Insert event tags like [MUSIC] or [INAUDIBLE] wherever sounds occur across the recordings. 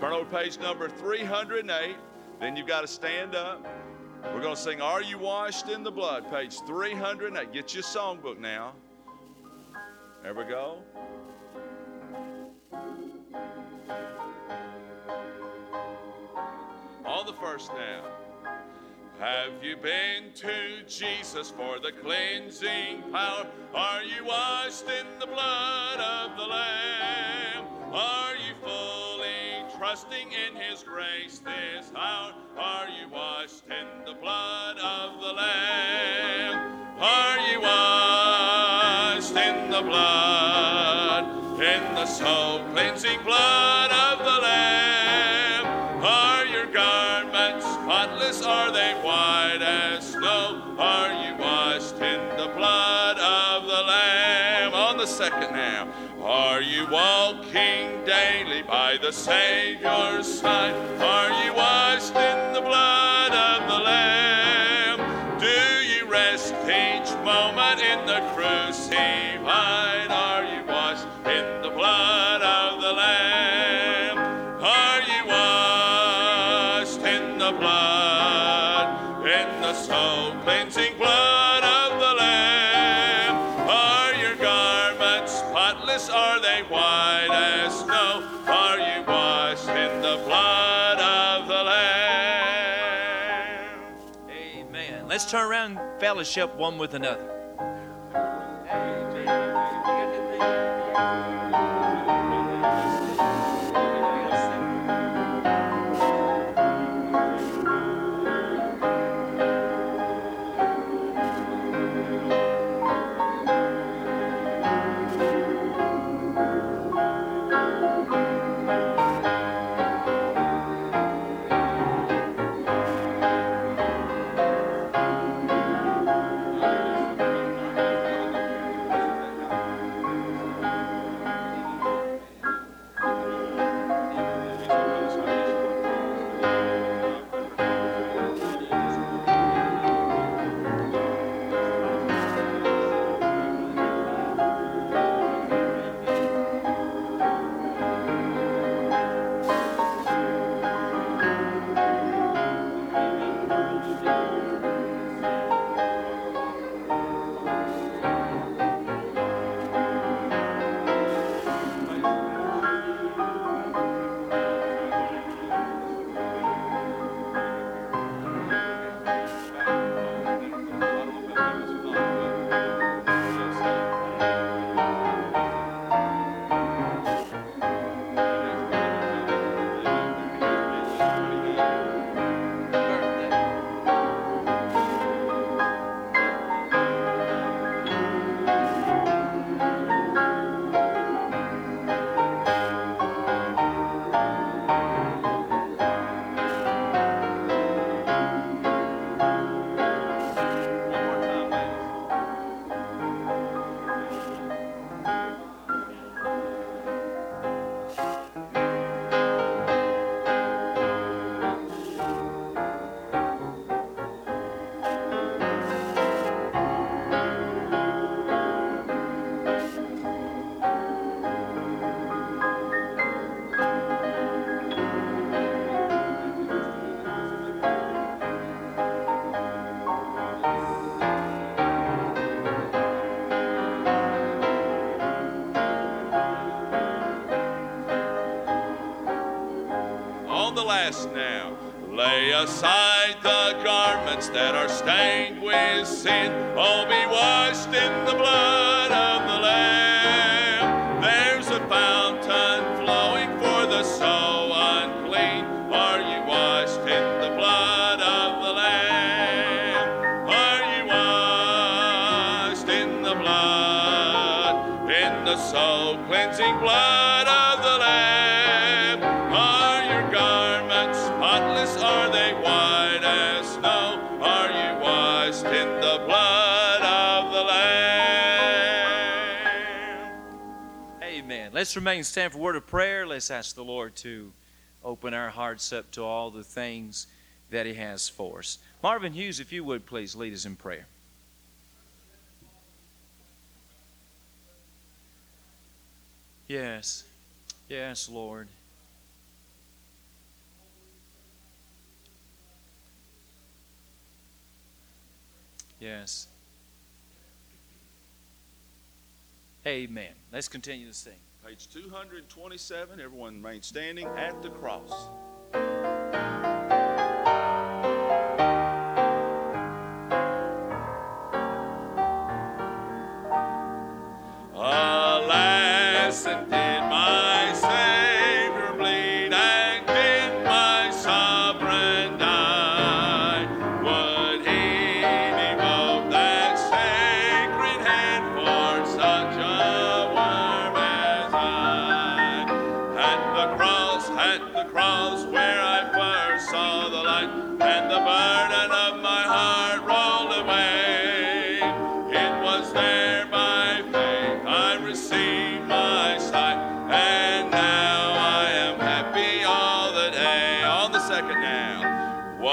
Turn over page number 308. Then you've got to stand up. We're going to sing Are You Washed in the Blood, page 308. Get your songbook now. There we go. On the first now. Have you been to Jesus for the cleansing power? Are you washed in the blood of the Lamb? Are you fully trusting in His grace this hour? Are you washed in the blood of the Lamb? Are you washed in the blood, in the soul cleansing blood of the Lamb? Are your garments spotless? Are they white as snow? Are you washed in the blood of the Lamb? On the second now. Are you walking daily by the Savior's side? Are you washed in the blood turn around and fellowship one with another. The last now. Lay aside the garments that are stained with sin. Oh, be washed in the blood of the Lamb. Let's remain stand for word of prayer. Let's ask the Lord to open our hearts up to all the things that He has for us. Marvin Hughes, if you would please lead us in prayer. Yes, yes, Lord. Yes. Amen. Let's continue to sing. Page 227, everyone remain standing at the cross.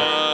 Now,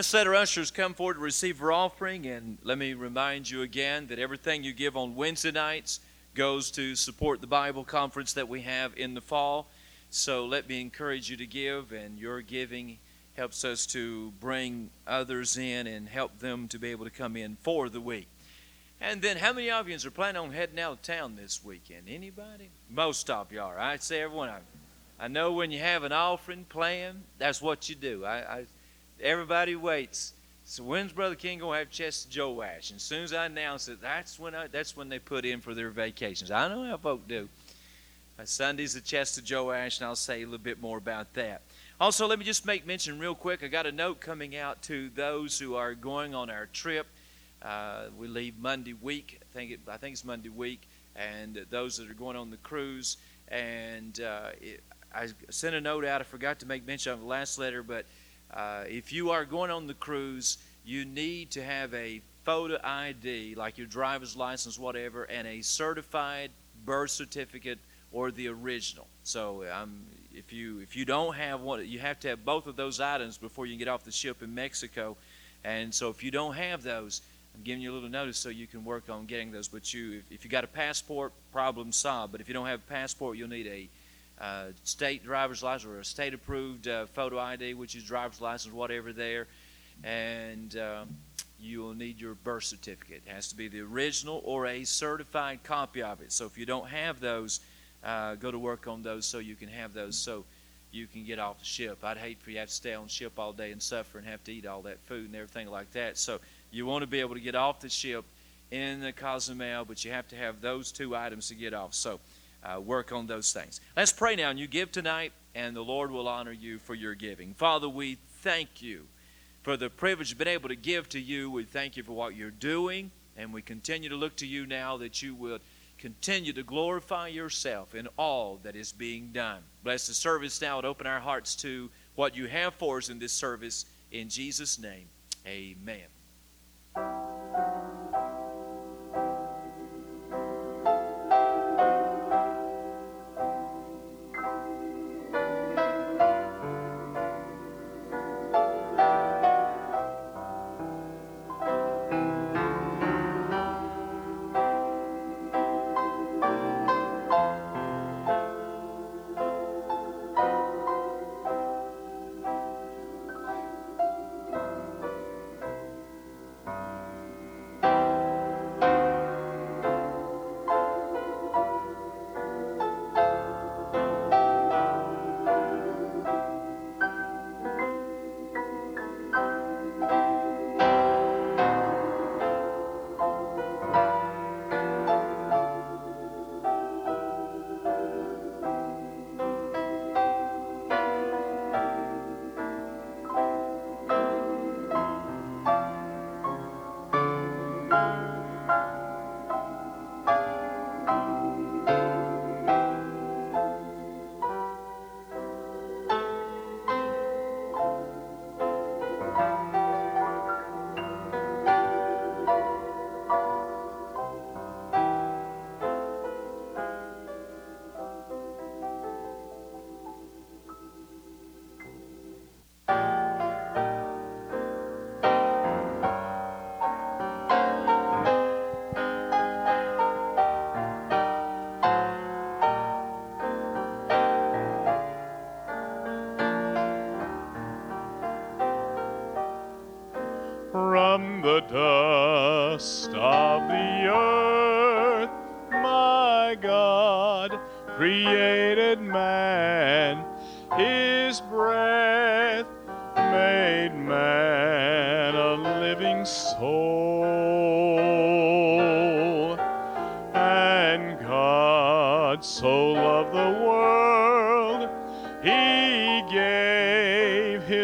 Let's let our ushers come forward to receive our offering. And let me remind you again that everything you give on Wednesday nights goes to support the Bible conference that we have in the fall. So let me encourage you to give, and your giving helps us to bring others in and help them to be able to come in for the week. And then, how many of you are planning on heading out of town this weekend? Anybody? Most of you are. I'd say everyone. I, I know when you have an offering plan, that's what you do. I, I everybody waits. So when's Brother King gonna have Chest Joash? And as soon as I announce it, that's when I, that's when they put in for their vacations. I know how folk do. Sunday's the Chest of Joash, and I'll say a little bit more about that. Also, let me just make mention real quick. I got a note coming out to those who are going on our trip. Uh, we leave Monday week. I think it, I think it's Monday week, and those that are going on the cruise. And uh, it, I sent a note out. I forgot to make mention of the last letter, but uh, if you are going on the cruise, you need to have a photo ID, like your driver's license, whatever, and a certified birth certificate or the original. So um, if you if you don't have one, you have to have both of those items before you get off the ship in Mexico. And so if you don't have those, I'm giving you a little notice so you can work on getting those. But you, if, if you got a passport, problem solved. But if you don't have a passport, you'll need a uh, state driver's license or a state approved uh, photo ID, which is driver's license, whatever there, and um, you will need your birth certificate. It has to be the original or a certified copy of it. So if you don't have those, uh, go to work on those so you can have those so you can get off the ship. I'd hate for you to have to stay on ship all day and suffer and have to eat all that food and everything like that. So you want to be able to get off the ship in the Cozumel, but you have to have those two items to get off. So uh, work on those things. Let's pray now, and you give tonight, and the Lord will honor you for your giving. Father, we thank you for the privilege of being able to give to you. We thank you for what you're doing, and we continue to look to you now that you will continue to glorify yourself in all that is being done. Bless the service now and open our hearts to what you have for us in this service. In Jesus' name, amen.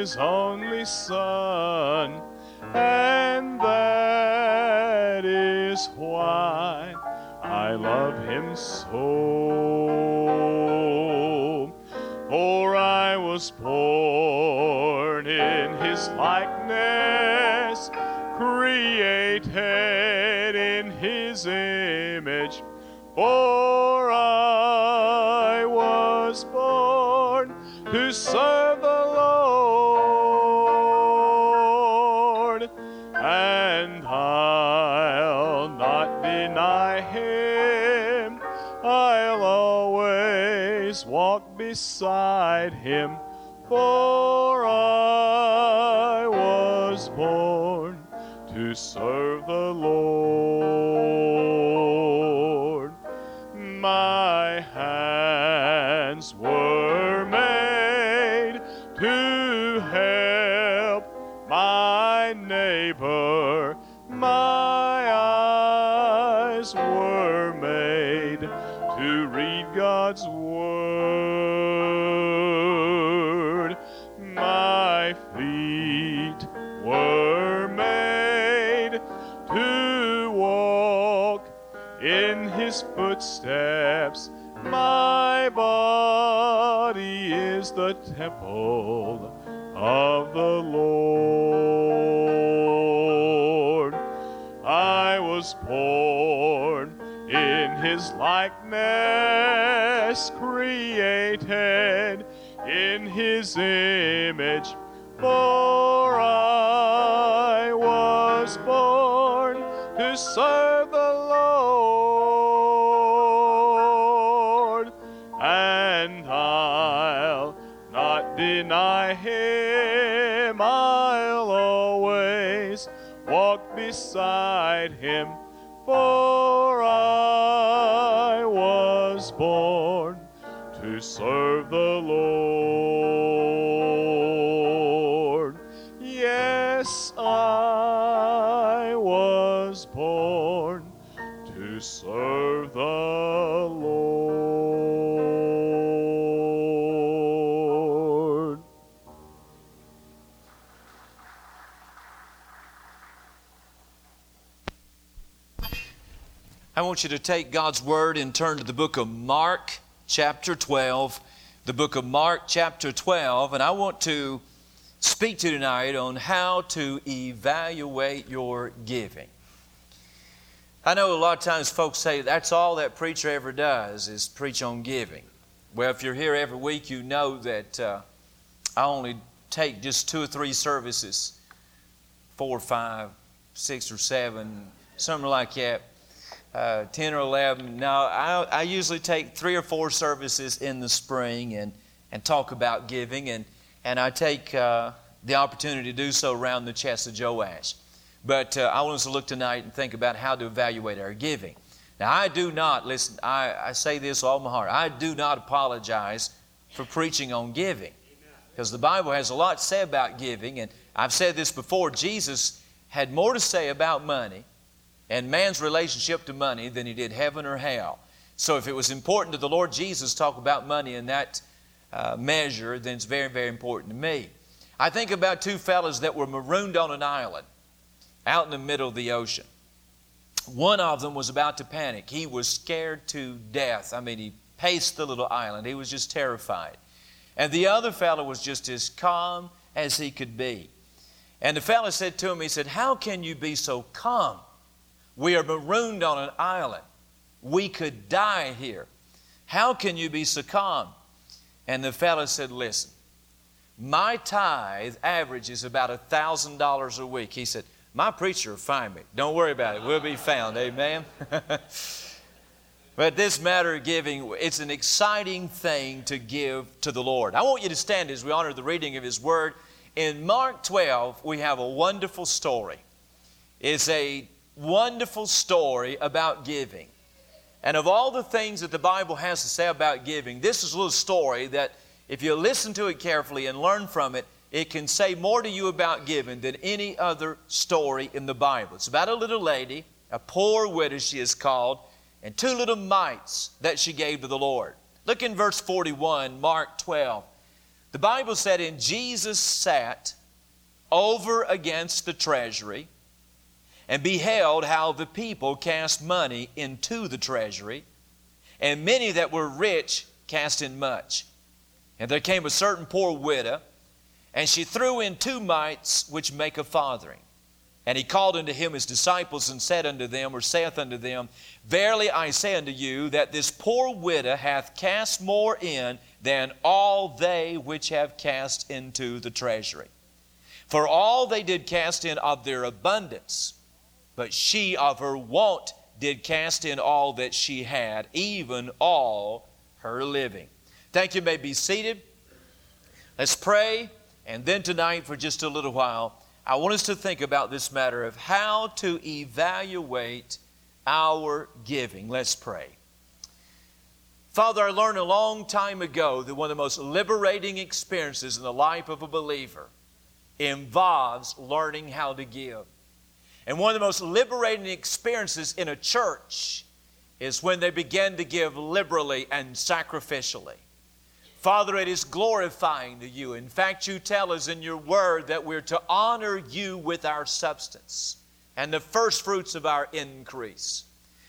His only Son. And that is why I love Him so. For I was born in His likeness, created in His image. For beside Him, for I was born to serve temple of the Lord. I was born in his likeness, created in his image. Deny him. I'll always walk beside him, for I was born to serve the Lord. Want you to take God's Word and turn to the book of Mark, chapter 12. The book of Mark, chapter 12. And I want to speak to you tonight on how to evaluate your giving. I know a lot of times folks say that's all that preacher ever does is preach on giving. Well, if you're here every week, you know that uh, I only take just two or three services, four or five, six or seven, something like that uh, 10 or 11. Now, I, I usually take three or four services in the spring and, and talk about giving, and, and I take uh, the opportunity to do so around the chest of Joash. But uh, I want us to look tonight and think about how to evaluate our giving. Now, I do not, listen, I, I say this all my heart, I do not apologize for preaching on giving. Because the Bible has a lot to say about giving, and I've said this before Jesus had more to say about money and man's relationship to money than he did heaven or hell. So if it was important to the Lord Jesus to talk about money in that uh, measure, then it's very, very important to me. I think about two fellows that were marooned on an island out in the middle of the ocean. One of them was about to panic. He was scared to death. I mean, he paced the little island. He was just terrified. And the other fellow was just as calm as he could be. And the fellow said to him, he said, How can you be so calm? We are marooned on an island. We could die here. How can you be calm? And the fellow said, Listen, my tithe average is about a $1,000 a week. He said, My preacher will find me. Don't worry about it. We'll be found. Amen. [LAUGHS] but this matter of giving, it's an exciting thing to give to the Lord. I want you to stand as we honor the reading of His Word. In Mark 12, we have a wonderful story. It's a wonderful story about giving. And of all the things that the Bible has to say about giving, this is a little story that, if you listen to it carefully and learn from it, it can say more to you about giving than any other story in the Bible. It's about a little lady, a poor widow, she is called, and two little mites that she gave to the Lord. Look in verse 41, Mark 12. The Bible said, And Jesus sat over against the treasury and beheld how the people cast money into the treasury, and many that were rich cast in much. And there came a certain poor widow, and she threw in two mites which make a farthing. And he called unto him his disciples and said unto them, or saith unto them, Verily I say unto you, that this poor widow hath cast more in than all they which have cast into the treasury. For all they did cast in of their abundance, but she of her want did cast in all that she had, even all her living. Thank you. you may be seated. Let's pray. And then tonight, for just a little while, I want us to think about this matter of how to evaluate our giving. Let's pray. Father, I learned a long time ago that one of the most liberating experiences in the life of a believer involves learning how to give. And one of the most liberating experiences in a church is when they begin to give liberally and sacrificially. Father, it is glorifying to you. In fact, you tell us in your word that we're to honor you with our substance and the first fruits of our increase.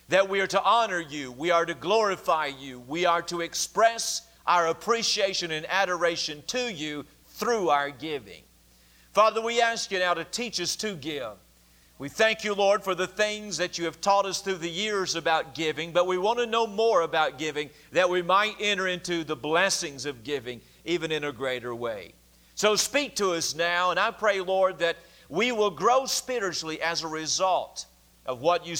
That we are to honor you, we are to glorify you, we are to express our appreciation and adoration to you through our giving. Father, we ask you now to teach us to give. We thank you, Lord, for the things that you have taught us through the years about giving, but we want to know more about giving that we might enter into the blessings of giving even in a greater way. So speak to us now, and I pray, Lord, that we will grow spiritually as a result of what you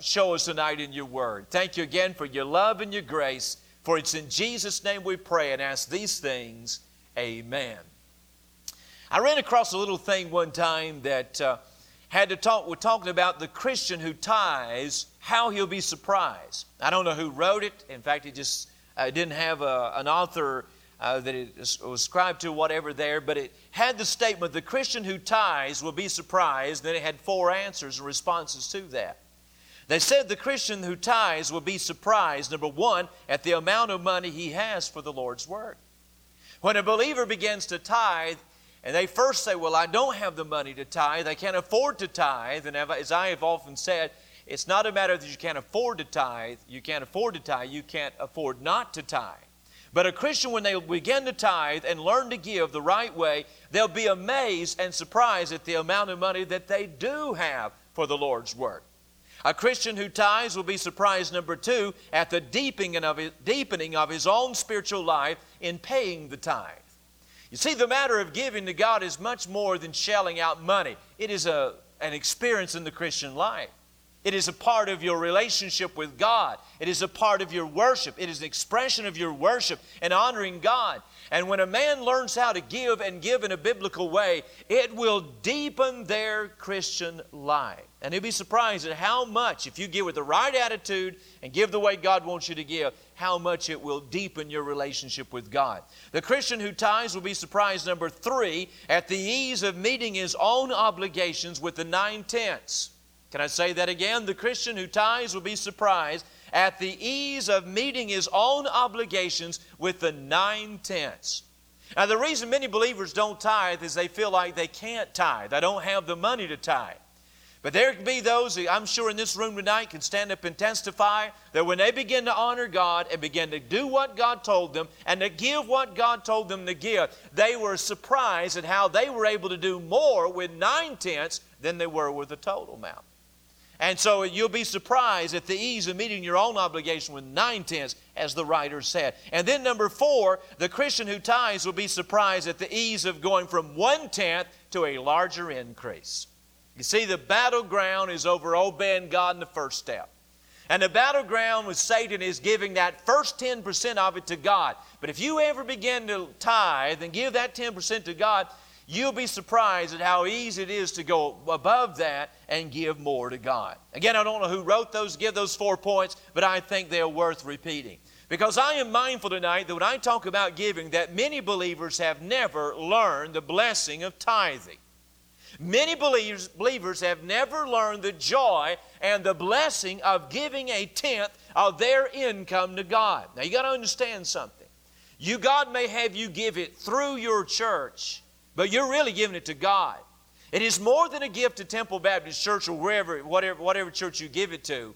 show us tonight in your word. Thank you again for your love and your grace, for it's in Jesus' name we pray and ask these things. Amen. I ran across a little thing one time that. Uh, had to talk, we're talking about the Christian who tithes, how he'll be surprised. I don't know who wrote it. In fact, it just uh, didn't have a, an author uh, that it was ascribed to, whatever there, but it had the statement the Christian who tithes will be surprised. Then it had four answers and responses to that. They said the Christian who tithes will be surprised, number one, at the amount of money he has for the Lord's work. When a believer begins to tithe, and they first say, Well, I don't have the money to tithe. I can't afford to tithe. And as I have often said, it's not a matter that you can't afford to tithe. You can't afford to tithe. You can't afford not to tithe. But a Christian, when they begin to tithe and learn to give the right way, they'll be amazed and surprised at the amount of money that they do have for the Lord's work. A Christian who tithes will be surprised, number two, at the deepening of his, deepening of his own spiritual life in paying the tithe. You see, the matter of giving to God is much more than shelling out money, it is a, an experience in the Christian life. It is a part of your relationship with God. It is a part of your worship. It is an expression of your worship and honoring God. And when a man learns how to give and give in a biblical way, it will deepen their Christian life. And you'll be surprised at how much, if you give with the right attitude and give the way God wants you to give, how much it will deepen your relationship with God. The Christian who tithes will be surprised, number three, at the ease of meeting his own obligations with the nine tenths. Can I say that again? The Christian who tithes will be surprised at the ease of meeting his own obligations with the nine tenths. Now, the reason many believers don't tithe is they feel like they can't tithe. They don't have the money to tithe. But there can be those who I'm sure in this room tonight can stand up and testify that when they begin to honor God and begin to do what God told them and to give what God told them to give, they were surprised at how they were able to do more with nine tenths than they were with the total amount. And so you'll be surprised at the ease of meeting your own obligation with nine tenths, as the writer said. And then, number four, the Christian who tithes will be surprised at the ease of going from one tenth to a larger increase. You see, the battleground is over obeying God in the first step. And the battleground with Satan is giving that first 10% of it to God. But if you ever begin to tithe and give that 10% to God, you'll be surprised at how easy it is to go above that and give more to God. Again, I don't know who wrote those, give those four points, but I think they're worth repeating. Because I am mindful tonight that when I talk about giving, that many believers have never learned the blessing of tithing. Many believers, believers have never learned the joy and the blessing of giving a tenth of their income to God. Now you got to understand something. You God may have you give it through your church, but you're really giving it to God. It is more than a gift to Temple Baptist Church or wherever, whatever, whatever church you give it to,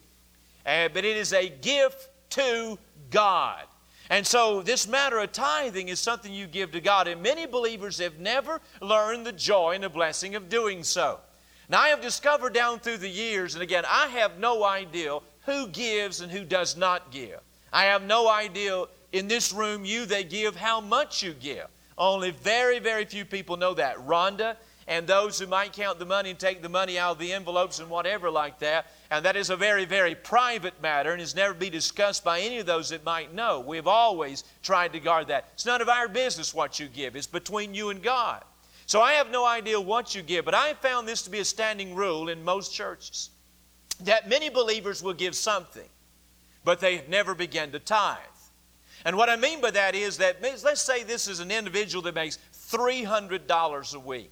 uh, but it is a gift to God. And so, this matter of tithing is something you give to God, and many believers have never learned the joy and the blessing of doing so. Now, I have discovered down through the years, and again, I have no idea who gives and who does not give. I have no idea in this room, you they give, how much you give. Only very, very few people know that. Rhonda and those who might count the money and take the money out of the envelopes and whatever like that. And that is a very, very private matter and is never be discussed by any of those that might know. We've always tried to guard that. It's none of our business what you give, it's between you and God. So I have no idea what you give, but I have found this to be a standing rule in most churches that many believers will give something, but they never begin to tithe. And what I mean by that is that let's say this is an individual that makes $300 a week.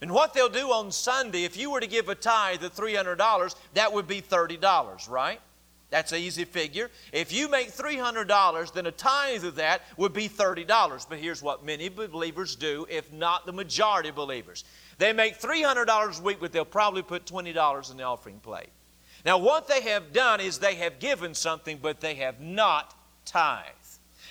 And what they'll do on Sunday, if you were to give a tithe of $300, that would be $30, right? That's an easy figure. If you make $300, then a tithe of that would be $30. But here's what many believers do, if not the majority of believers. They make $300 a week, but they'll probably put $20 in the offering plate. Now, what they have done is they have given something, but they have not tithed.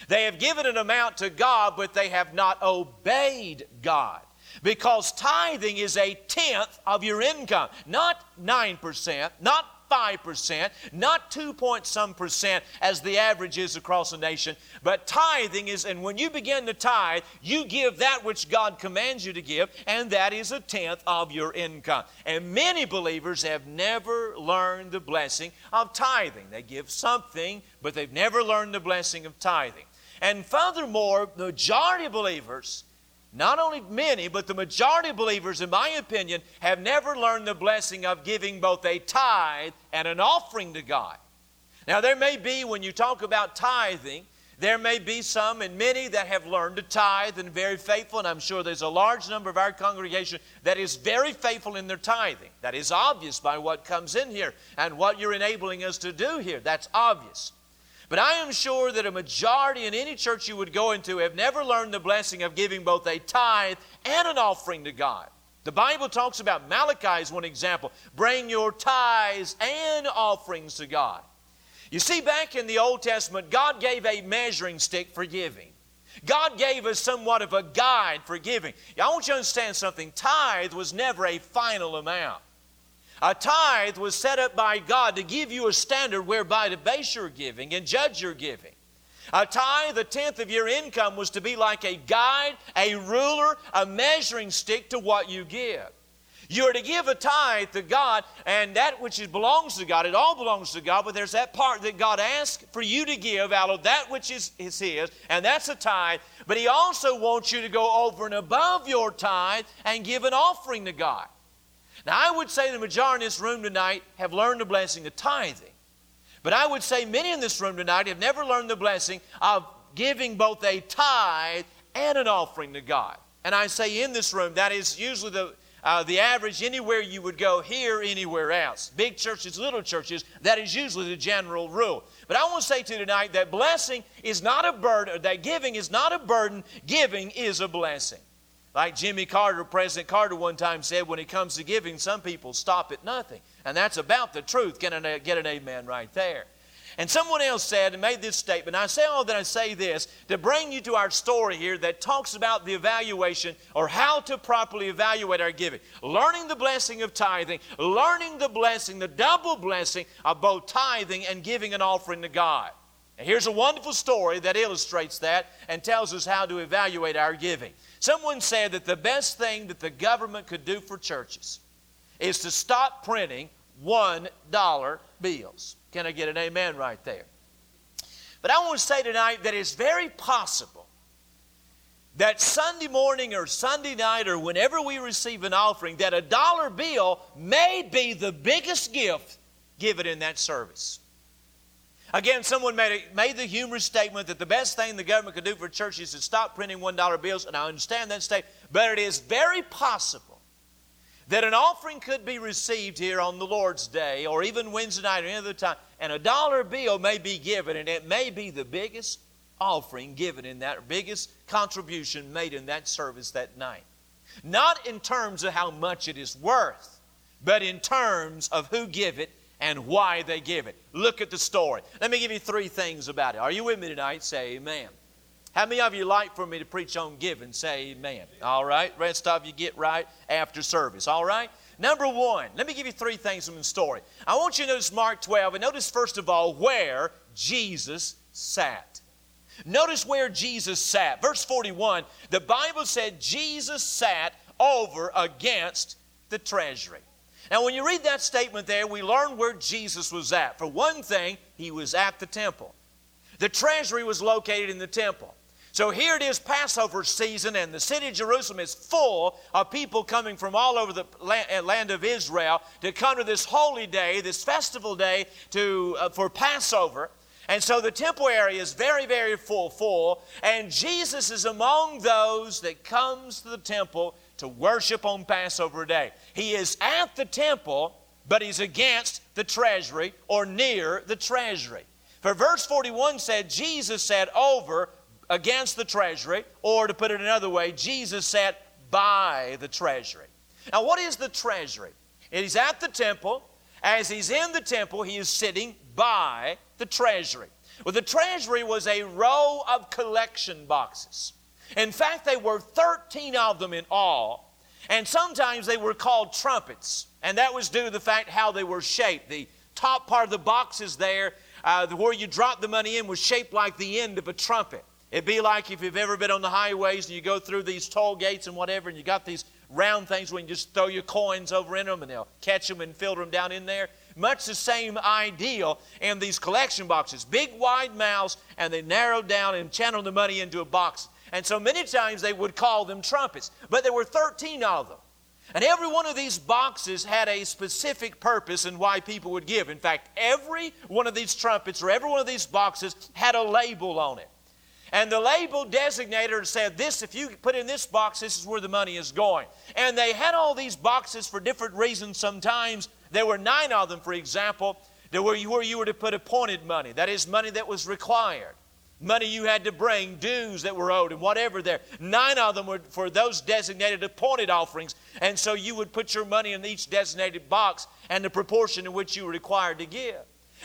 They have given an amount to God, but they have not obeyed God. Because tithing is a tenth of your income, not 9%, not 5%, not 2 point some percent as the average is across the nation, but tithing is, and when you begin to tithe, you give that which God commands you to give, and that is a tenth of your income. And many believers have never learned the blessing of tithing. They give something, but they've never learned the blessing of tithing. And furthermore, the majority of believers not only many, but the majority of believers, in my opinion, have never learned the blessing of giving both a tithe and an offering to God. Now, there may be, when you talk about tithing, there may be some and many that have learned to tithe and very faithful, and I'm sure there's a large number of our congregation that is very faithful in their tithing. That is obvious by what comes in here and what you're enabling us to do here. That's obvious. But I am sure that a majority in any church you would go into have never learned the blessing of giving both a tithe and an offering to God. The Bible talks about Malachi is one example. Bring your tithes and offerings to God. You see, back in the Old Testament, God gave a measuring stick for giving. God gave us somewhat of a guide for giving. I want you to understand something. Tithe was never a final amount. A tithe was set up by God to give you a standard whereby to base your giving and judge your giving. A tithe, the tenth of your income, was to be like a guide, a ruler, a measuring stick to what you give. You are to give a tithe to God, and that which belongs to God, it all belongs to God, but there's that part that God asks for you to give out of that which is, is His, and that's a tithe. But He also wants you to go over and above your tithe and give an offering to God. Now, I would say the majority in this room tonight have learned the blessing of tithing. But I would say many in this room tonight have never learned the blessing of giving both a tithe and an offering to God. And I say in this room, that is usually the, uh, the average anywhere you would go here, anywhere else. Big churches, little churches, that is usually the general rule. But I want to say to you tonight that blessing is not a burden, that giving is not a burden, giving is a blessing. Like Jimmy Carter, President Carter one time said, when it comes to giving, some people stop at nothing. And that's about the truth. Get an, get an amen right there. And someone else said and made this statement. I say all that I say this to bring you to our story here that talks about the evaluation or how to properly evaluate our giving. Learning the blessing of tithing, learning the blessing, the double blessing of both tithing and giving an offering to God. And here's a wonderful story that illustrates that and tells us how to evaluate our giving. Someone said that the best thing that the government could do for churches is to stop printing $1 bills. Can I get an amen right there? But I want to say tonight that it's very possible that Sunday morning or Sunday night or whenever we receive an offering, that a dollar bill may be the biggest gift given in that service. Again, someone made, a, made the humorous statement that the best thing the government could do for churches is to stop printing $1 bills, and I understand that statement, but it is very possible that an offering could be received here on the Lord's Day or even Wednesday night or any other time, and a dollar bill may be given, and it may be the biggest offering given in that, biggest contribution made in that service that night. Not in terms of how much it is worth, but in terms of who give it and why they give it. Look at the story. Let me give you three things about it. Are you with me tonight? Say amen. How many of you like for me to preach on giving? Say amen. All right. Rest of you get right after service. All right. Number one, let me give you three things from the story. I want you to notice Mark 12 and notice first of all where Jesus sat. Notice where Jesus sat. Verse 41, the Bible said Jesus sat over against the treasury. Now, when you read that statement there, we learn where Jesus was at. For one thing, he was at the temple. The treasury was located in the temple. So here it is, Passover season, and the city of Jerusalem is full of people coming from all over the uh, land of Israel to come to this holy day, this festival day to, uh, for Passover. And so the temple area is very, very full, full. And Jesus is among those that comes to the temple to worship on Passover day. He is at the temple, but he's against the treasury or near the treasury. For verse 41 said, Jesus sat over against the treasury, or to put it another way, Jesus sat by the treasury. Now, what is the treasury? He's at the temple. As he's in the temple, he is sitting by the treasury. Well, the treasury was a row of collection boxes. In fact, they were 13 of them in all, and sometimes they were called trumpets, and that was due to the fact how they were shaped. The top part of the boxes there, uh, where you drop the money in, was shaped like the end of a trumpet. It'd be like if you've ever been on the highways and you go through these toll gates and whatever, and you got these round things where you just throw your coins over in them and they'll catch them and filter them down in there. Much the same ideal in these collection boxes. Big wide mouths, and they narrow down and channeled the money into a box. And so many times they would call them trumpets. But there were 13 of them. And every one of these boxes had a specific purpose and why people would give. In fact, every one of these trumpets or every one of these boxes had a label on it. And the label designator said, This, if you put in this box, this is where the money is going. And they had all these boxes for different reasons sometimes. There were nine of them, for example, where you, where you were to put appointed money. That is, money that was required. Money you had to bring, dues that were owed, and whatever there. Nine of them were for those designated appointed offerings. And so you would put your money in each designated box and the proportion in which you were required to give.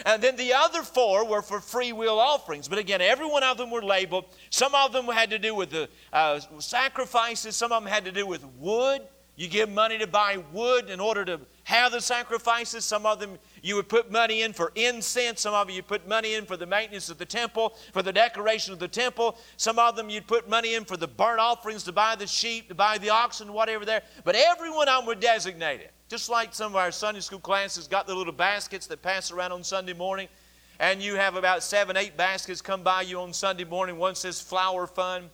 And then the other four were for free will offerings. But again, every one of them were labeled. Some of them had to do with the uh, sacrifices, some of them had to do with wood. You give money to buy wood in order to have the sacrifices. Some of them you would put money in for incense. Some of you put money in for the maintenance of the temple, for the decoration of the temple. Some of them you'd put money in for the burnt offerings to buy the sheep, to buy the oxen, whatever there. But everyone of them were designated. Just like some of our Sunday school classes got the little baskets that pass around on Sunday morning, and you have about seven, eight baskets come by you on Sunday morning. One says flower fund,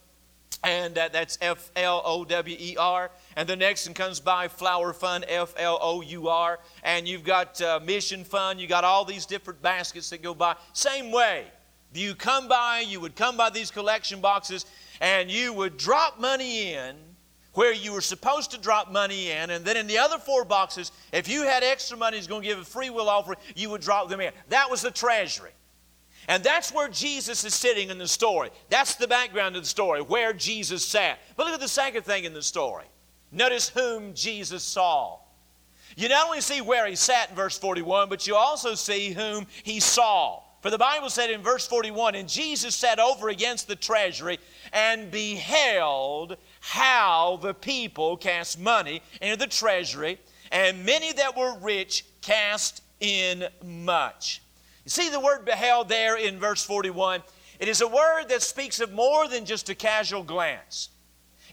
and uh, that's F L O W E R. And the next one comes by Flower Fund, F L O U R. And you've got uh, Mission Fund, you got all these different baskets that go by. Same way. You come by, you would come by these collection boxes, and you would drop money in where you were supposed to drop money in, and then in the other four boxes, if you had extra money was going to give a free will offering, you would drop them in. That was the treasury. And that's where Jesus is sitting in the story. That's the background of the story, where Jesus sat. But look at the second thing in the story. Notice whom Jesus saw. You not only see where he sat in verse 41, but you also see whom he saw. For the Bible said in verse 41, and Jesus sat over against the treasury and beheld how the people cast money into the treasury, and many that were rich cast in much. You see the word beheld there in verse 41? It is a word that speaks of more than just a casual glance.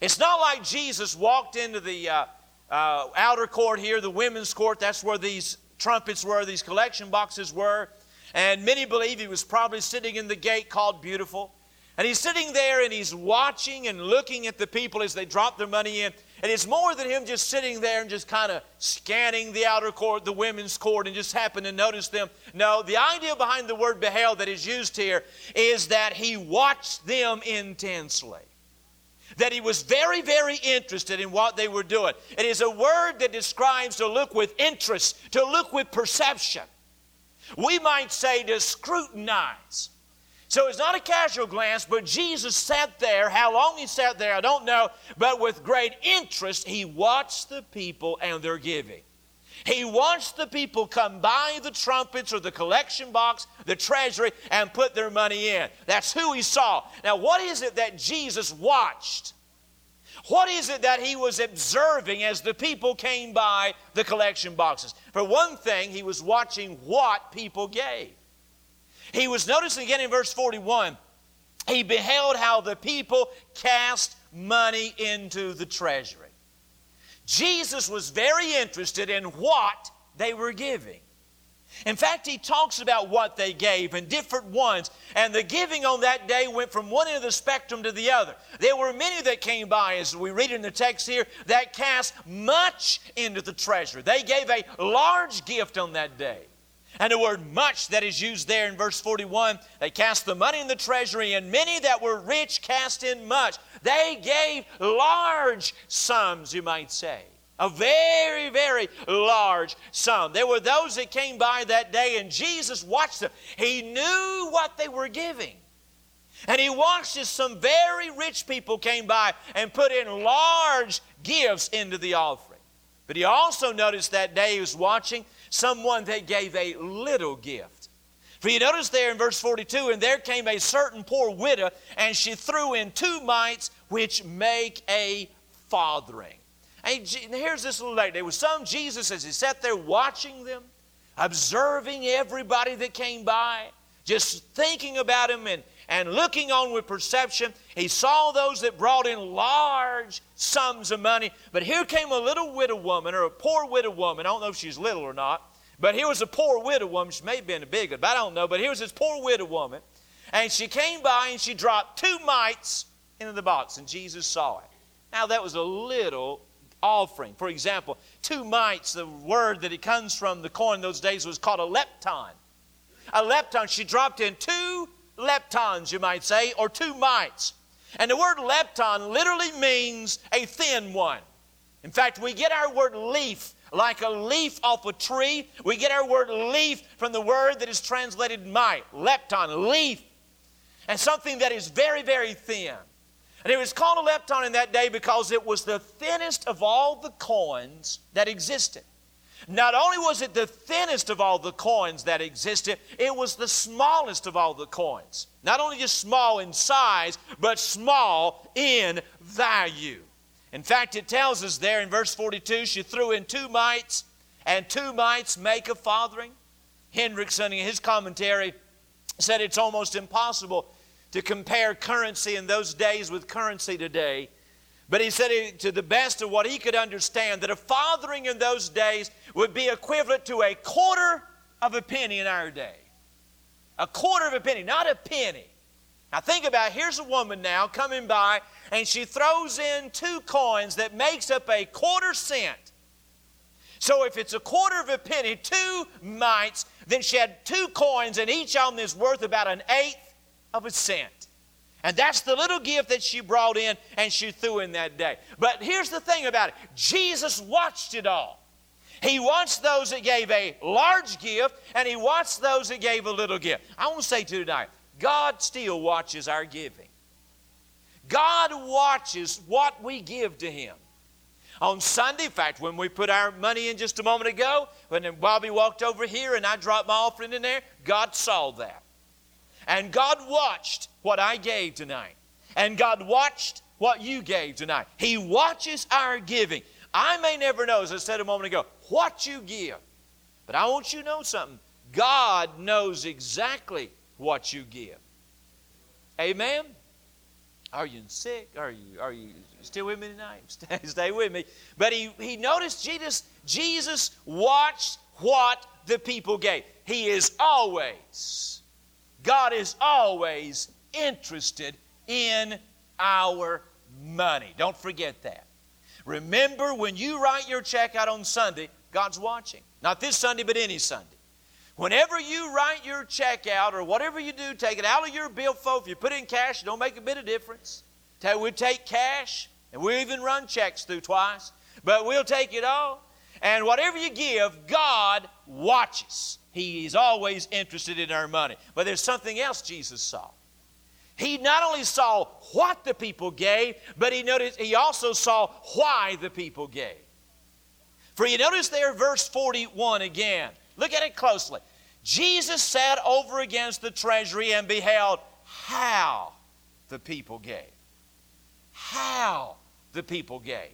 It's not like Jesus walked into the uh, uh, outer court here, the women's court. That's where these trumpets were, these collection boxes were. And many believe he was probably sitting in the gate called Beautiful. And he's sitting there and he's watching and looking at the people as they drop their money in. And it's more than him just sitting there and just kind of scanning the outer court, the women's court, and just happen to notice them. No, the idea behind the word beheld that is used here is that he watched them intensely. That he was very, very interested in what they were doing. It is a word that describes to look with interest, to look with perception. We might say to scrutinize. So it's not a casual glance, but Jesus sat there. How long he sat there, I don't know, but with great interest, he watched the people and their giving. He watched the people come by the trumpets or the collection box, the treasury, and put their money in. That's who he saw. Now, what is it that Jesus watched? What is it that he was observing as the people came by the collection boxes? For one thing, he was watching what people gave. He was noticing again in verse 41, he beheld how the people cast money into the treasury. Jesus was very interested in what they were giving. In fact, he talks about what they gave and different ones. And the giving on that day went from one end of the spectrum to the other. There were many that came by, as we read in the text here, that cast much into the treasure. They gave a large gift on that day. And the word much that is used there in verse 41, they cast the money in the treasury, and many that were rich cast in much. They gave large sums, you might say. A very, very large sum. There were those that came by that day, and Jesus watched them. He knew what they were giving. And he watched as some very rich people came by and put in large gifts into the offering. But he also noticed that day he was watching someone that gave a little gift. For you notice there in verse 42, and there came a certain poor widow, and she threw in two mites, which make a farthing. And here's this little lady. There was some Jesus as he sat there watching them, observing everybody that came by, just thinking about him and, and looking on with perception. He saw those that brought in large sums of money. But here came a little widow woman, or a poor widow woman. I don't know if she's little or not. But here was a poor widow woman. She may have been a big but I don't know. But here was this poor widow woman. And she came by and she dropped two mites into the box, and Jesus saw it. Now, that was a little offering. For example, two mites, the word that it comes from, the coin those days was called a lepton. A lepton, she dropped in two leptons, you might say, or two mites. And the word lepton literally means a thin one. In fact, we get our word leaf like a leaf off a tree. We get our word leaf from the word that is translated mite, lepton, leaf, and something that is very, very thin. And it was called a lepton in that day because it was the thinnest of all the coins that existed. Not only was it the thinnest of all the coins that existed, it was the smallest of all the coins. Not only just small in size, but small in value. In fact, it tells us there in verse 42 she threw in two mites, and two mites make a farthing. Hendriksen, in his commentary, said it's almost impossible to compare currency in those days with currency today. But he said, to the best of what he could understand, that a farthing in those days would be equivalent to a quarter of a penny in our day. A quarter of a penny, not a penny. Now think about it. here's a woman now coming by and she throws in two coins that makes up a quarter cent. So if it's a quarter of a penny, two mites, then she had two coins, and each of them is worth about an eighth of a cent. And that's the little gift that she brought in and she threw in that day. But here's the thing about it Jesus watched it all. He watched those that gave a large gift, and He watched those that gave a little gift. I want to say to you tonight God still watches our giving. God watches what we give to Him. On Sunday, in fact, when we put our money in just a moment ago, when Bobby walked over here and I dropped my offering in there, God saw that. And God watched what I gave tonight. And God watched what you gave tonight. He watches our giving. I may never know, as I said a moment ago, what you give. But I want you to know something. God knows exactly what you give. Amen? Are you sick? Are you, are you still with me tonight? [LAUGHS] Stay, stay with me. But he, he noticed Jesus, Jesus watched what the people gave. He is always, God is always interested in our money. Don't forget that. Remember, when you write your check out on Sunday, God's watching. Not this Sunday, but any Sunday. Whenever you write your check out or whatever you do, take it out of your billfold. If you put it in cash, it don't make a bit of difference. We take cash, and we even run checks through twice, but we'll take it all. And whatever you give, God watches. He is always interested in our money. But there's something else Jesus saw. He not only saw what the people gave, but he noticed he also saw why the people gave. For you notice there, verse 41 again. Look at it closely. Jesus sat over against the treasury and beheld how the people gave. How the people gave.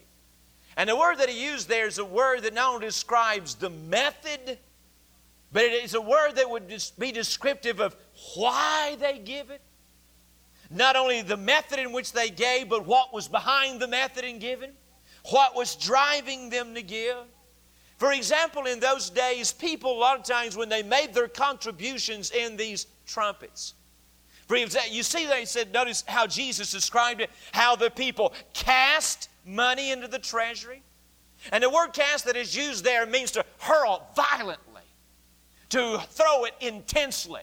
And the word that he used there is a word that not only describes the method, but it is a word that would be descriptive of why they give it. Not only the method in which they gave, but what was behind the method in giving, what was driving them to give. For example, in those days, people, a lot of times, when they made their contributions in these trumpets, for example, you see, they said, notice how Jesus described it, how the people cast money into the treasury. And the word cast that is used there means to hurl violently, to throw it intensely.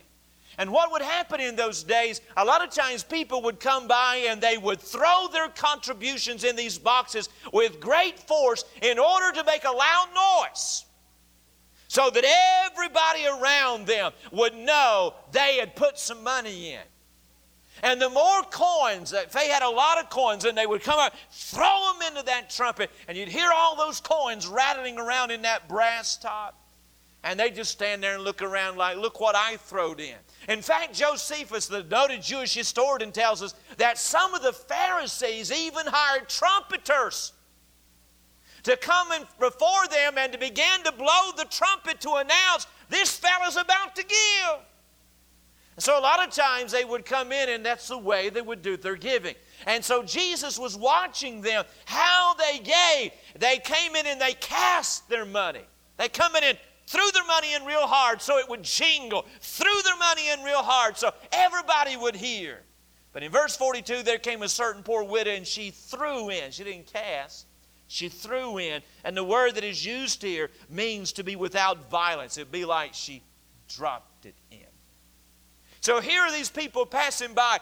And what would happen in those days, a lot of times people would come by and they would throw their contributions in these boxes with great force in order to make a loud noise so that everybody around them would know they had put some money in. And the more coins, if they had a lot of coins, and they would come out, throw them into that trumpet, and you'd hear all those coins rattling around in that brass top. And they just stand there and look around like, look what I throwed in. In fact, Josephus, the noted Jewish historian, tells us that some of the Pharisees even hired trumpeters to come in before them and to begin to blow the trumpet to announce this fellow's about to give. So a lot of times they would come in and that's the way they would do their giving. And so Jesus was watching them, how they gave. They came in and they cast their money. They come in and threw their money in real hard so it would jingle, threw their money in real hard so everybody would hear. But in verse 42, there came a certain poor widow and she threw in. She didn't cast, she threw in. And the word that is used here means to be without violence. It'd be like she dropped it in. So here are these people passing by,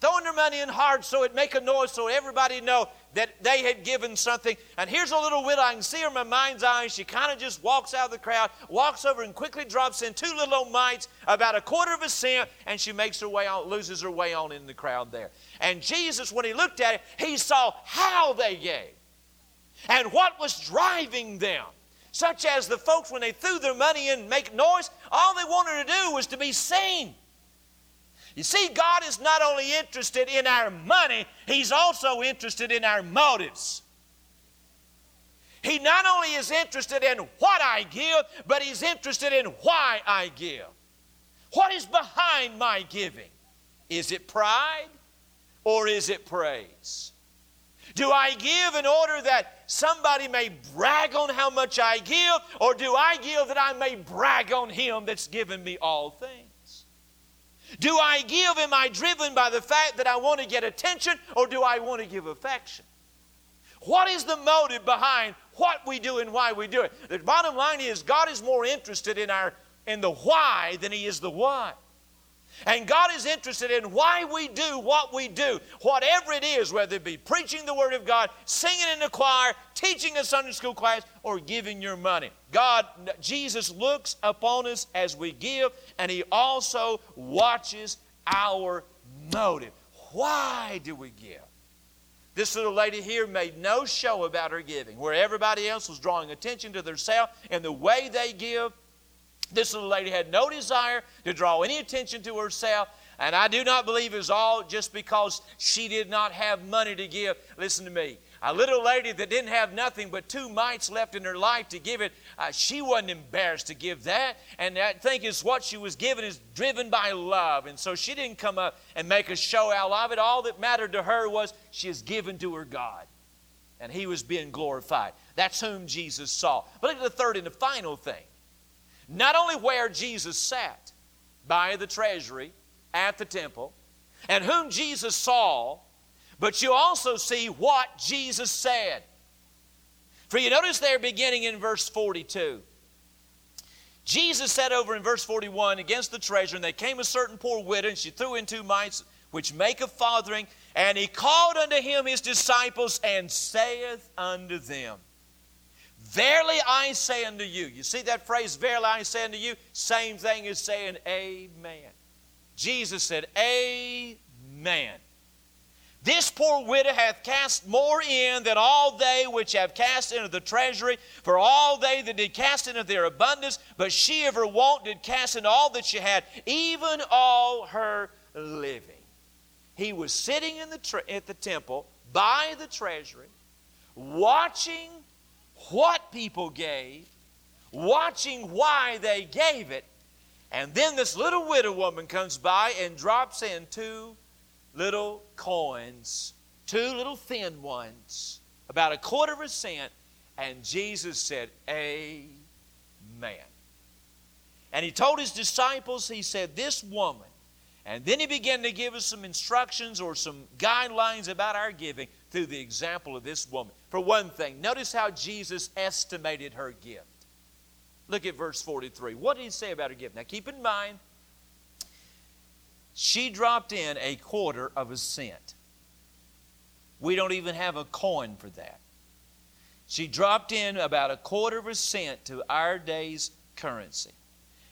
throwing their money in hard so it'd make a noise so everybody know that they had given something. And here's a little widow. I can see her in my mind's eye. She kind of just walks out of the crowd, walks over and quickly drops in two little old mites, about a quarter of a cent, and she makes her way on, loses her way on in the crowd there. And Jesus, when he looked at it, he saw how they gave and what was driving them. Such as the folks, when they threw their money in and make noise, all they wanted to do was to be seen. You see, God is not only interested in our money, He's also interested in our motives. He not only is interested in what I give, but He's interested in why I give. What is behind my giving? Is it pride or is it praise? Do I give in order that somebody may brag on how much I give, or do I give that I may brag on Him that's given me all things? Do I give? Am I driven by the fact that I want to get attention or do I want to give affection? What is the motive behind what we do and why we do it? The bottom line is God is more interested in our in the why than he is the what. And God is interested in why we do what we do, whatever it is, whether it be preaching the Word of God, singing in the choir, teaching a Sunday school class, or giving your money. God, Jesus looks upon us as we give, and He also watches our motive. Why do we give? This little lady here made no show about her giving, where everybody else was drawing attention to themselves and the way they give. This little lady had no desire to draw any attention to herself. And I do not believe it was all just because she did not have money to give. Listen to me. A little lady that didn't have nothing but two mites left in her life to give it, uh, she wasn't embarrassed to give that. And I think is what she was given is driven by love. And so she didn't come up and make a show out of it. All that mattered to her was she is given to her God. And he was being glorified. That's whom Jesus saw. But look at the third and the final thing not only where Jesus sat by the treasury at the temple, and whom Jesus saw, but you also see what Jesus said. For you notice there beginning in verse 42. Jesus said over in verse 41 against the treasure, and there came a certain poor widow, and she threw in two mites, which make a farthing, and he called unto him his disciples, and saith unto them, Verily I say unto you. You see that phrase, verily I say unto you? Same thing as saying amen. Jesus said, Amen. This poor widow hath cast more in than all they which have cast into the treasury, for all they that did cast into their abundance, but she of her want did cast in all that she had, even all her living. He was sitting in the tre- at the temple by the treasury, watching what people gave, watching why they gave it, and then this little widow woman comes by and drops in two little coins, two little thin ones, about a quarter of a cent, and Jesus said, Amen. And he told his disciples, he said, This woman, and then he began to give us some instructions or some guidelines about our giving through the example of this woman. For one thing, notice how Jesus estimated her gift. Look at verse 43. What did he say about her gift? Now keep in mind, she dropped in a quarter of a cent. We don't even have a coin for that. She dropped in about a quarter of a cent to our day's currency.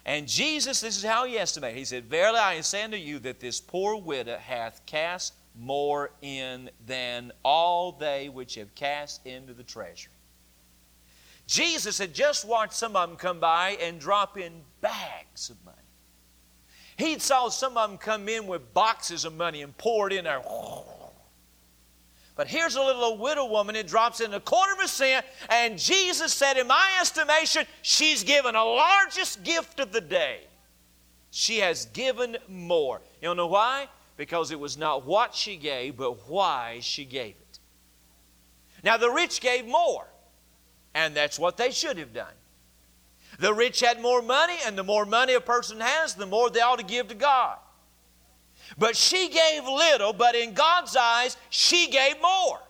And Jesus, this is how he estimated. He said, Verily I say unto you that this poor widow hath cast more in than all they which have cast into the treasury. Jesus had just watched some of them come by and drop in bags of money. He'd saw some of them come in with boxes of money and pour it in there. But here's a little widow woman that drops in a quarter of a cent, and Jesus said, In my estimation, she's given a largest gift of the day. She has given more. You know why? Because it was not what she gave, but why she gave it. Now, the rich gave more, and that's what they should have done. The rich had more money, and the more money a person has, the more they ought to give to God. But she gave little, but in God's eyes, she gave more.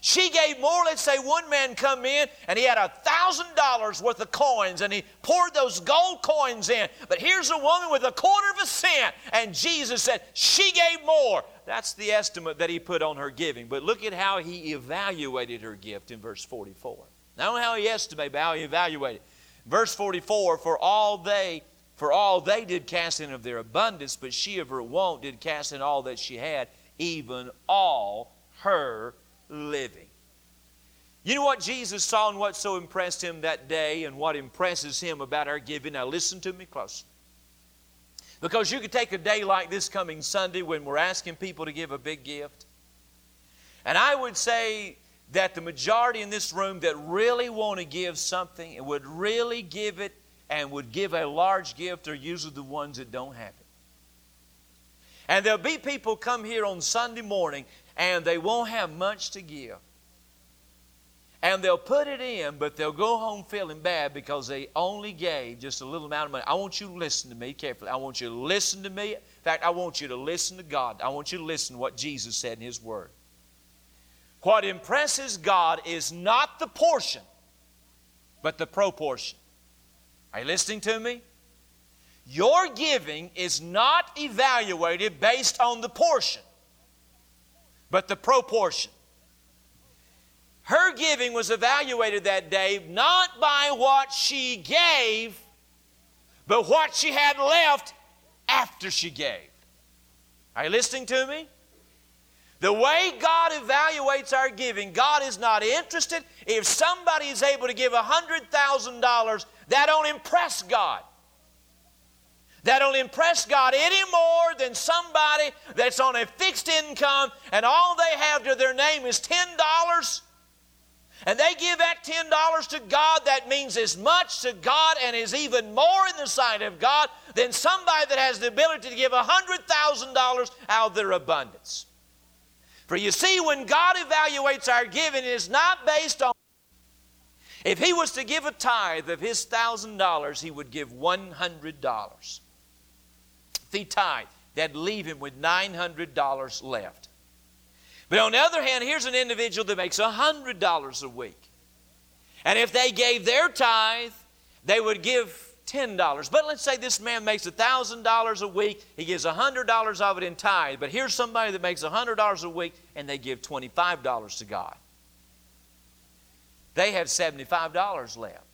She gave more. Let's say one man come in and he had a thousand dollars worth of coins and he poured those gold coins in. But here's a woman with a quarter of a cent, and Jesus said she gave more. That's the estimate that he put on her giving. But look at how he evaluated her gift in verse 44. Not only how he estimated, but how he evaluated. Verse 44, for all they for all they did cast in of their abundance, but she of her want did cast in all that she had, even all her living. You know what Jesus saw and what so impressed him that day and what impresses him about our giving? Now listen to me closely. Because you could take a day like this coming Sunday when we're asking people to give a big gift. And I would say that the majority in this room that really want to give something and would really give it and would give a large gift are usually the ones that don't have it. And there'll be people come here on Sunday morning and they won't have much to give. And they'll put it in, but they'll go home feeling bad because they only gave just a little amount of money. I want you to listen to me carefully. I want you to listen to me. In fact, I want you to listen to God. I want you to listen to what Jesus said in His Word. What impresses God is not the portion, but the proportion. Are you listening to me? Your giving is not evaluated based on the portion, but the proportion. Her giving was evaluated that day not by what she gave, but what she had left after she gave. Are you listening to me? The way God evaluates our giving, God is not interested. If somebody is able to give $100,000, that don't impress God. That don't impress God any more than somebody that's on a fixed income and all they have to their name is $10 and they give that $10 to God, that means as much to God and is even more in the sight of God than somebody that has the ability to give $100,000 out of their abundance. For you see, when God evaluates our giving, it is not based on. If He was to give a tithe of His $1,000, He would give $100. If He tithe, that'd leave him with $900 left. But on the other hand, here's an individual that makes $100 a week. And if they gave their tithe, they would give $10. But let's say this man makes $1,000 a week, he gives $100 of it in tithe. But here's somebody that makes $100 a week and they give $25 to God. They have $75 left.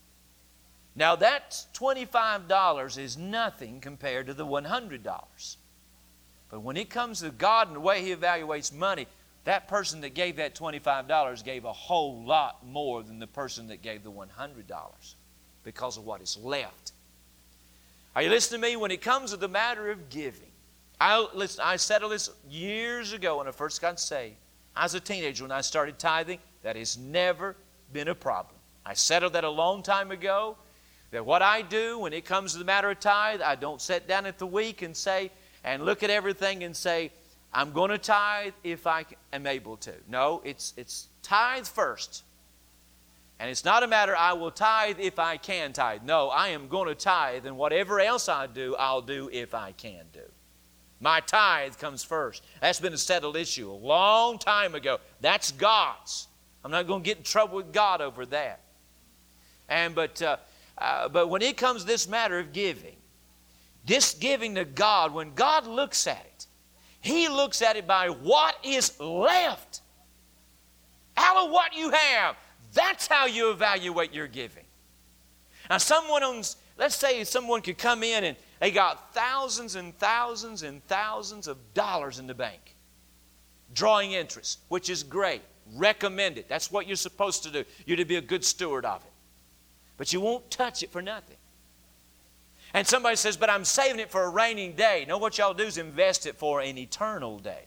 Now, that $25 is nothing compared to the $100. But when it comes to God and the way He evaluates money, that person that gave that $25 gave a whole lot more than the person that gave the $100 because of what is left. Are you listening to me? When it comes to the matter of giving, I, listen, I settled this years ago when I first got saved. I was a teenager when I started tithing. That has never been a problem. I settled that a long time ago. That what I do when it comes to the matter of tithe, I don't sit down at the week and say, and look at everything and say, I'm going to tithe if I am able to. No, it's, it's tithe first. And it's not a matter, I will tithe if I can tithe. No, I am going to tithe, and whatever else I do, I'll do if I can do. My tithe comes first. That's been a settled issue a long time ago. That's God's. I'm not going to get in trouble with God over that. And but uh, uh, but when it comes this matter of giving, this giving to God, when God looks at it, He looks at it by what is left. Out of what you have. That's how you evaluate your giving. Now, someone owns, let's say someone could come in and they got thousands and thousands and thousands of dollars in the bank, drawing interest, which is great. Recommend it. That's what you're supposed to do. You're to be a good steward of it but you won't touch it for nothing. And somebody says, But I'm saving it for a rainy day. No, what y'all do is invest it for an eternal day.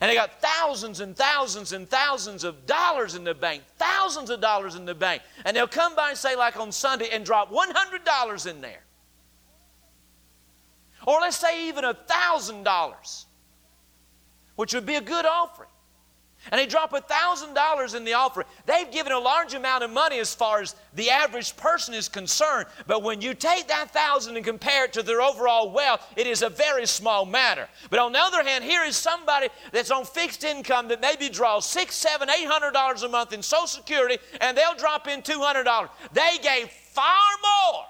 And they got thousands and thousands and thousands of dollars in the bank, thousands of dollars in the bank. And they'll come by and say, like on Sunday, and drop $100 in there. Or let's say even $1,000, which would be a good offering and they drop a $1,000 in the offering. They've given a large amount of money as far as the average person is concerned. But when you take that thousand and compare it to their overall wealth, it is a very small matter. But on the other hand, here is somebody that's on fixed income that maybe draws six, seven, eight hundred dollars a month in Social Security, and they'll drop in two hundred dollars. They gave far more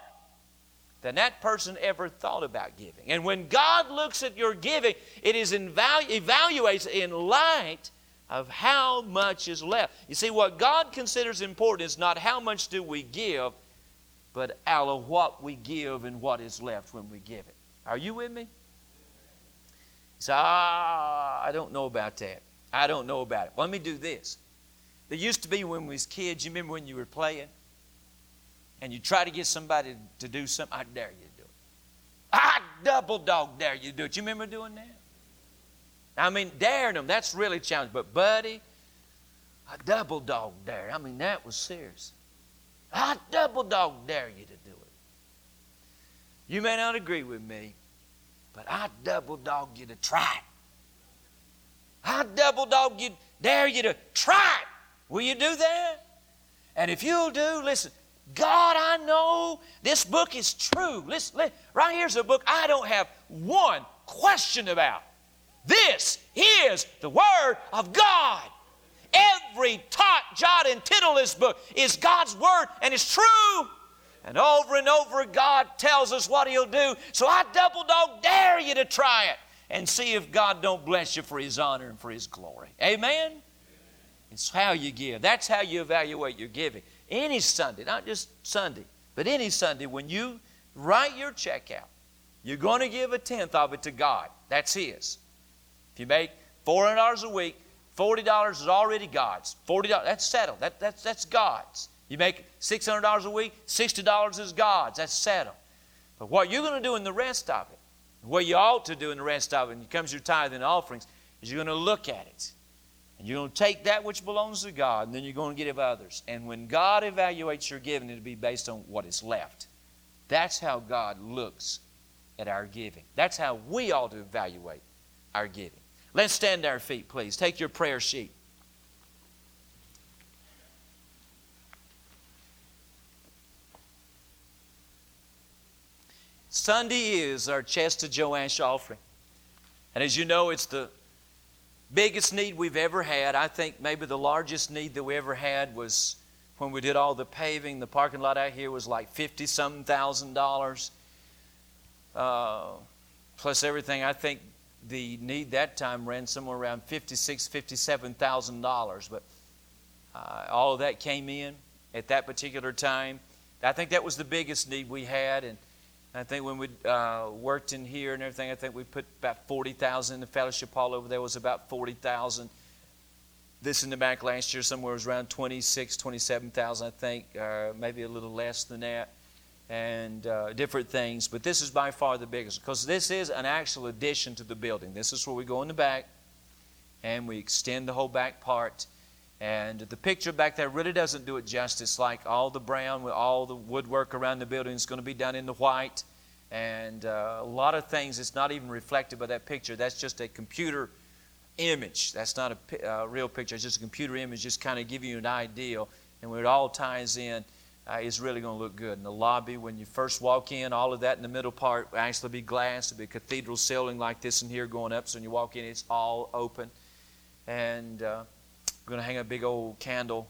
than that person ever thought about giving. And when God looks at your giving, it is evalu- evaluates in light of how much is left. You see, what God considers important is not how much do we give, but out of what we give and what is left when we give it. Are you with me? So ah, I don't know about that. I don't know about it. Let me do this. There used to be when we was kids, you remember when you were playing? And you try to get somebody to do something, I dare you to do it. I double dog dare you to do it. You remember doing that? I mean, daring them, that's really challenging. But, buddy, a double dog dare. I mean, that was serious. I double dog dare you to do it. You may not agree with me, but I double dog you to try it. I double dog you, dare you to try it. Will you do that? And if you'll do, listen, God, I know this book is true. Listen, listen, right here's a book I don't have one question about. This is the Word of God. Every tot, jot, and tittle of this book is God's Word and it's true. And over and over, God tells us what He'll do. So I double dog dare you to try it and see if God don't bless you for His honor and for His glory. Amen? It's how you give. That's how you evaluate your giving. Any Sunday, not just Sunday, but any Sunday, when you write your check out, you're going to give a tenth of it to God. That's His. If you make $400 a week, $40 is already God's. $40, that's settled. That, that's, that's God's. You make $600 a week, $60 is God's. That's settled. But what you're going to do in the rest of it, what you ought to do in the rest of it, when it comes to your tithe and offerings, is you're going to look at it. And you're going to take that which belongs to God, and then you're going to give others. And when God evaluates your giving, it'll be based on what is left. That's how God looks at our giving. That's how we ought to evaluate our giving. Let's stand to our feet, please. Take your prayer sheet. Sunday is our Chester Joash offering. And as you know, it's the biggest need we've ever had. I think maybe the largest need that we ever had was when we did all the paving. The parking lot out here was like 50 some thousand dollars. Uh, plus everything. I think the need that time ran somewhere around fifty-six, fifty-seven thousand dollars. But uh, all of that came in at that particular time. I think that was the biggest need we had, and I think when we uh, worked in here and everything, I think we put about forty thousand in the fellowship hall over there was about forty thousand. This in the back last year somewhere was around 26, 27,000, I think, uh, maybe a little less than that and uh, different things. But this is by far the biggest because this is an actual addition to the building. This is where we go in the back and we extend the whole back part. And the picture back there really doesn't do it justice. Like all the brown all the woodwork around the building is going to be done in the white. And uh, a lot of things, it's not even reflected by that picture. That's just a computer image. That's not a uh, real picture. It's just a computer image, just kind of give you an idea. And when it all ties in, uh, is really going to look good. In the lobby, when you first walk in, all of that in the middle part will actually be glass. It'll be a cathedral ceiling like this in here going up. So when you walk in, it's all open. And uh, we're going to hang a big old candle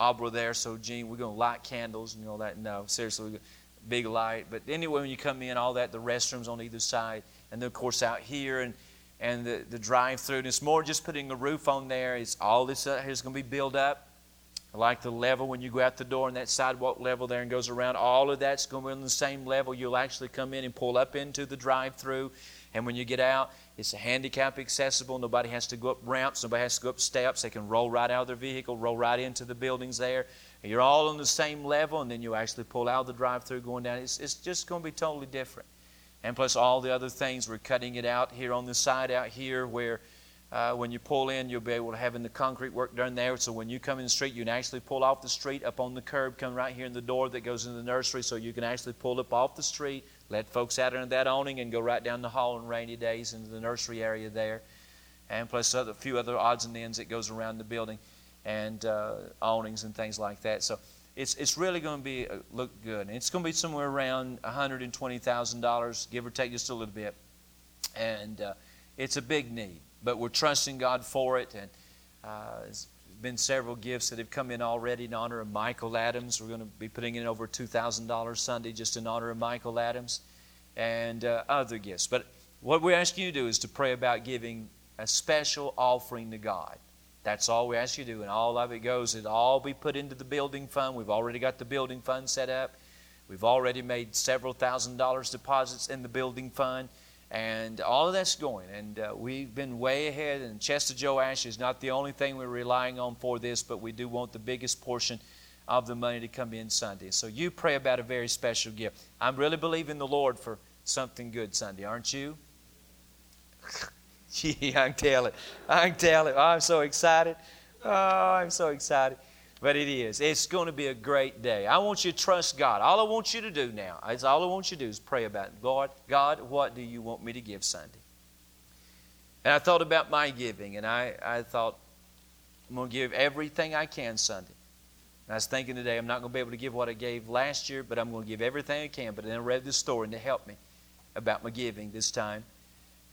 arbor there. So, Gene, we're going to light candles and all that. No, seriously, big light. But anyway, when you come in, all that, the restrooms on either side. And then, of course, out here and and the, the drive through. And it's more just putting a roof on there. It's all this uh, is going to be built up. Like the level when you go out the door and that sidewalk level there and goes around. All of that's going to be on the same level. You'll actually come in and pull up into the drive through. And when you get out, it's handicap accessible. Nobody has to go up ramps. Nobody has to go up steps. They can roll right out of their vehicle, roll right into the buildings there. And you're all on the same level, and then you actually pull out the drive through going down. It's, it's just going to be totally different. And plus all the other things, we're cutting it out here on the side out here where uh, when you pull in, you'll be able to have in the concrete work done there. So when you come in the street, you can actually pull off the street up on the curb, come right here in the door that goes into the nursery. So you can actually pull up off the street, let folks out into that awning, and go right down the hall on rainy days into the nursery area there. And plus a few other odds and ends that goes around the building and uh, awnings and things like that. So it's, it's really going to be uh, look good. And it's going to be somewhere around $120,000, give or take just a little bit. And uh, it's a big need but we're trusting God for it. And uh, there's been several gifts that have come in already in honor of Michael Adams. We're going to be putting in over $2,000 Sunday just in honor of Michael Adams and uh, other gifts. But what we ask you to do is to pray about giving a special offering to God. That's all we ask you to do, and all of it goes. It'll all be put into the building fund. We've already got the building fund set up. We've already made several thousand dollars deposits in the building fund. And all of that's going. And uh, we've been way ahead. And Chester Joash is not the only thing we're relying on for this, but we do want the biggest portion of the money to come in Sunday. So you pray about a very special gift. I'm really believing the Lord for something good Sunday, aren't you? [LAUGHS] Gee, I can tell it. I can tell it. Oh, I'm so excited. Oh, I'm so excited. But it is. It's going to be a great day. I want you to trust God. All I want you to do now, is all I want you to do is pray about it. Lord, God, what do you want me to give Sunday? And I thought about my giving, and I, I thought, I'm going to give everything I can Sunday. And I was thinking today, I'm not going to be able to give what I gave last year, but I'm going to give everything I can. But then I read this story to help me about my giving this time.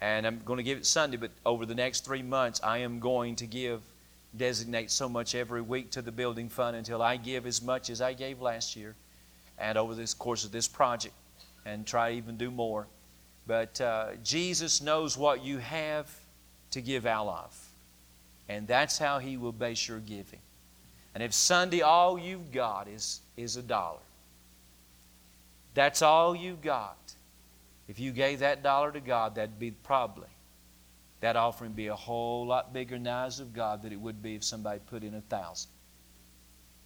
And I'm going to give it Sunday, but over the next three months, I am going to give designate so much every week to the building fund until I give as much as I gave last year and over this course of this project and try to even do more. But uh, Jesus knows what you have to give out of. And that's how He will base your giving. And if Sunday all you've got is, is a dollar, that's all you've got. If you gave that dollar to God, that'd be probably that offering be a whole lot bigger in the eyes of God than it would be if somebody put in a thousand.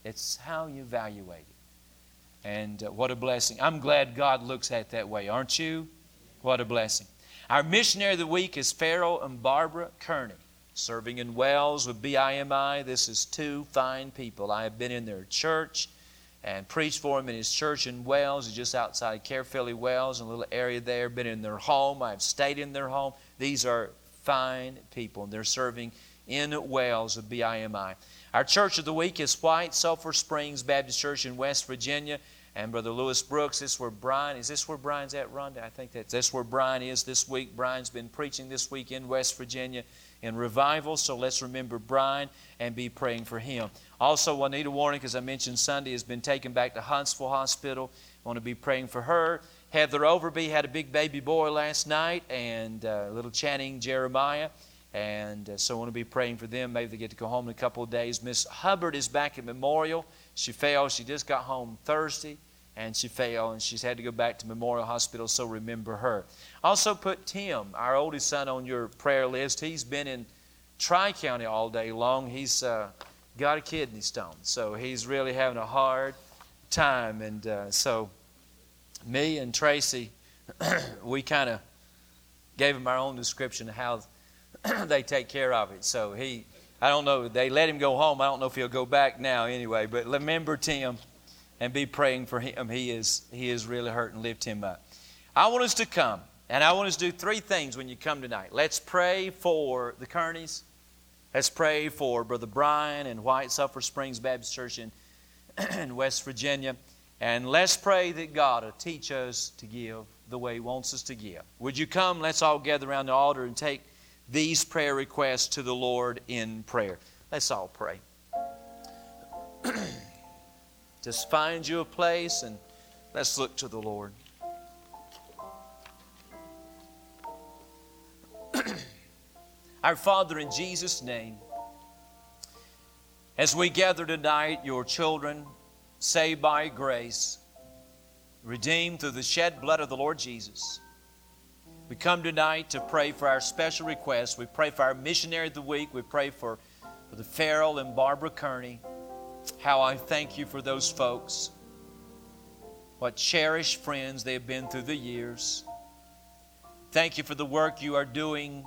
It's how you evaluate it. And uh, what a blessing. I'm glad God looks at it that way, aren't you? What a blessing. Our missionary of the week is Farrell and Barbara Kearney, serving in Wales with BIMI. This is two fine people. I have been in their church and preached for him in his church in Wales, just outside Caerphilly, in a little area there. Been in their home. I've stayed in their home. These are fine people, and they're serving in Wales of BIMI. Our church of the week is White Sulphur Springs Baptist Church in West Virginia. and Brother Lewis Brooks. This is where Brian is. This where Brian's at, Rhonda? I think that's this where Brian is this week. Brian's been preaching this week in West Virginia in revival. So let's remember Brian and be praying for him. Also, Juanita Warren, as I mentioned Sunday, has been taken back to Huntsville Hospital. I want to be praying for her. Heather Overby had a big baby boy last night, and uh, little Channing Jeremiah. And uh, so I want to be praying for them. Maybe they get to go home in a couple of days. Miss Hubbard is back at Memorial. She fell. She just got home Thursday and she fell and she's had to go back to Memorial Hospital, so remember her. Also, put Tim, our oldest son, on your prayer list. He's been in Tri County all day long. He's uh, got a kidney stone, so he's really having a hard time. And uh, so, me and Tracy, [CLEARS THROAT] we kind of gave him our own description of how [CLEARS THROAT] they take care of it. So, he, I don't know, they let him go home. I don't know if he'll go back now anyway, but remember Tim and be praying for him. He is, he is really hurt and lift him up. I want us to come, and I want us to do three things when you come tonight. Let's pray for the Kearneys. Let's pray for Brother Brian and White Sulphur Springs Baptist Church in, [CLEARS THROAT] in West Virginia. And let's pray that God will teach us to give the way He wants us to give. Would you come? Let's all gather around the altar and take these prayer requests to the Lord in prayer. Let's all pray. [CLEARS THROAT] Just find you a place and let's look to the Lord. [CLEARS THROAT] Our Father, in Jesus' name, as we gather tonight, your children, saved by grace, redeemed through the shed blood of the Lord Jesus, we come tonight to pray for our special requests. We pray for our missionary of the week. We pray for, for the Farrell and Barbara Kearney. How I thank you for those folks. What cherished friends they have been through the years. Thank you for the work you are doing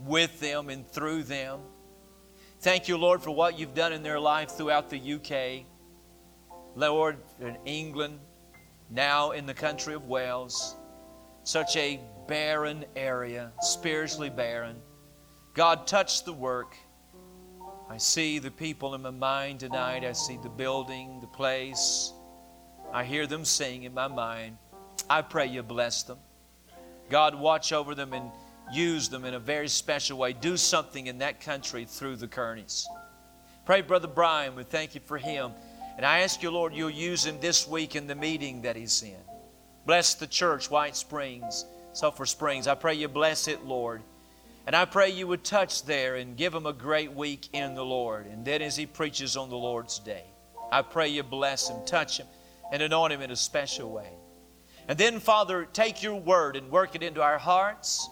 with them and through them. Thank you, Lord, for what you've done in their life throughout the UK. Lord, in England, now in the country of Wales. Such a barren area, spiritually barren. God, touch the work. I see the people in my mind tonight. I see the building, the place. I hear them sing in my mind. I pray you bless them. God, watch over them and use them in a very special way. Do something in that country through the Kearneys. Pray, Brother Brian, we thank you for him. And I ask you, Lord, you'll use him this week in the meeting that he's in. Bless the church, White Springs, Sulphur Springs. I pray you bless it, Lord. And I pray you would touch there and give him a great week in the Lord. And then as he preaches on the Lord's day, I pray you bless him, touch him, and anoint him in a special way. And then, Father, take your word and work it into our hearts.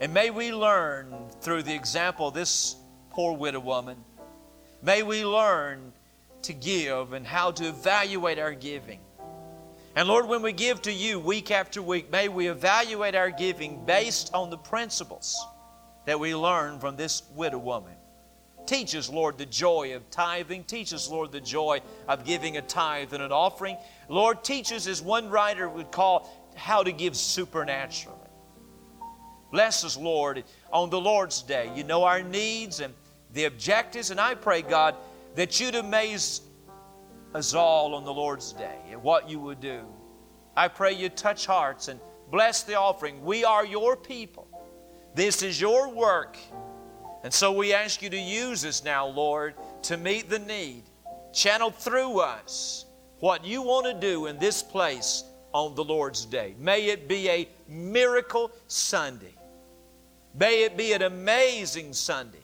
And may we learn through the example of this poor widow woman, may we learn to give and how to evaluate our giving. And Lord, when we give to you week after week, may we evaluate our giving based on the principles that we learn from this widow woman. Teach us, Lord, the joy of tithing. Teach us, Lord, the joy of giving a tithe and an offering. Lord, teach us, as one writer would call, how to give supernaturally. Bless us, Lord, on the Lord's day. You know our needs and the objectives, and I pray, God, that you'd amaze us all on the Lord's day and what you would do. I pray you touch hearts and bless the offering. We are your people. This is your work. And so we ask you to use us now, Lord, to meet the need. Channel through us what you want to do in this place on the Lord's day. May it be a miracle Sunday. May it be an amazing Sunday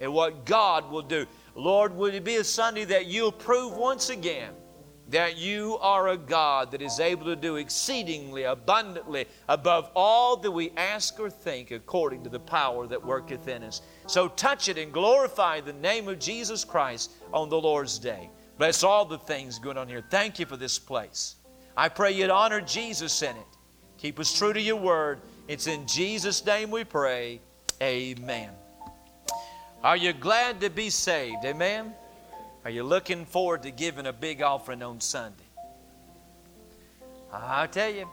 and what God will do. Lord, would it be a Sunday that you'll prove once again that you are a God that is able to do exceedingly abundantly above all that we ask or think according to the power that worketh in us. So touch it and glorify the name of Jesus Christ on the Lord's day. Bless all the things going on here. Thank you for this place. I pray you'd honor Jesus in it. Keep us true to your word. It's in Jesus' name we pray. Amen. Are you glad to be saved? Amen. Are you looking forward to giving a big offering on Sunday? I tell you,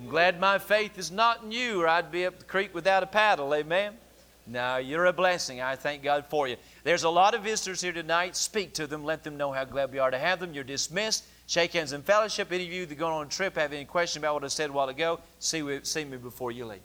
I'm glad my faith is not in you, or I'd be up the creek without a paddle. Amen. Now you're a blessing. I thank God for you. There's a lot of visitors here tonight. Speak to them. Let them know how glad we are to have them. You're dismissed. shake hands and fellowship. Any of you that are going on a trip have any question about what I said a while ago, see, see me before you leave.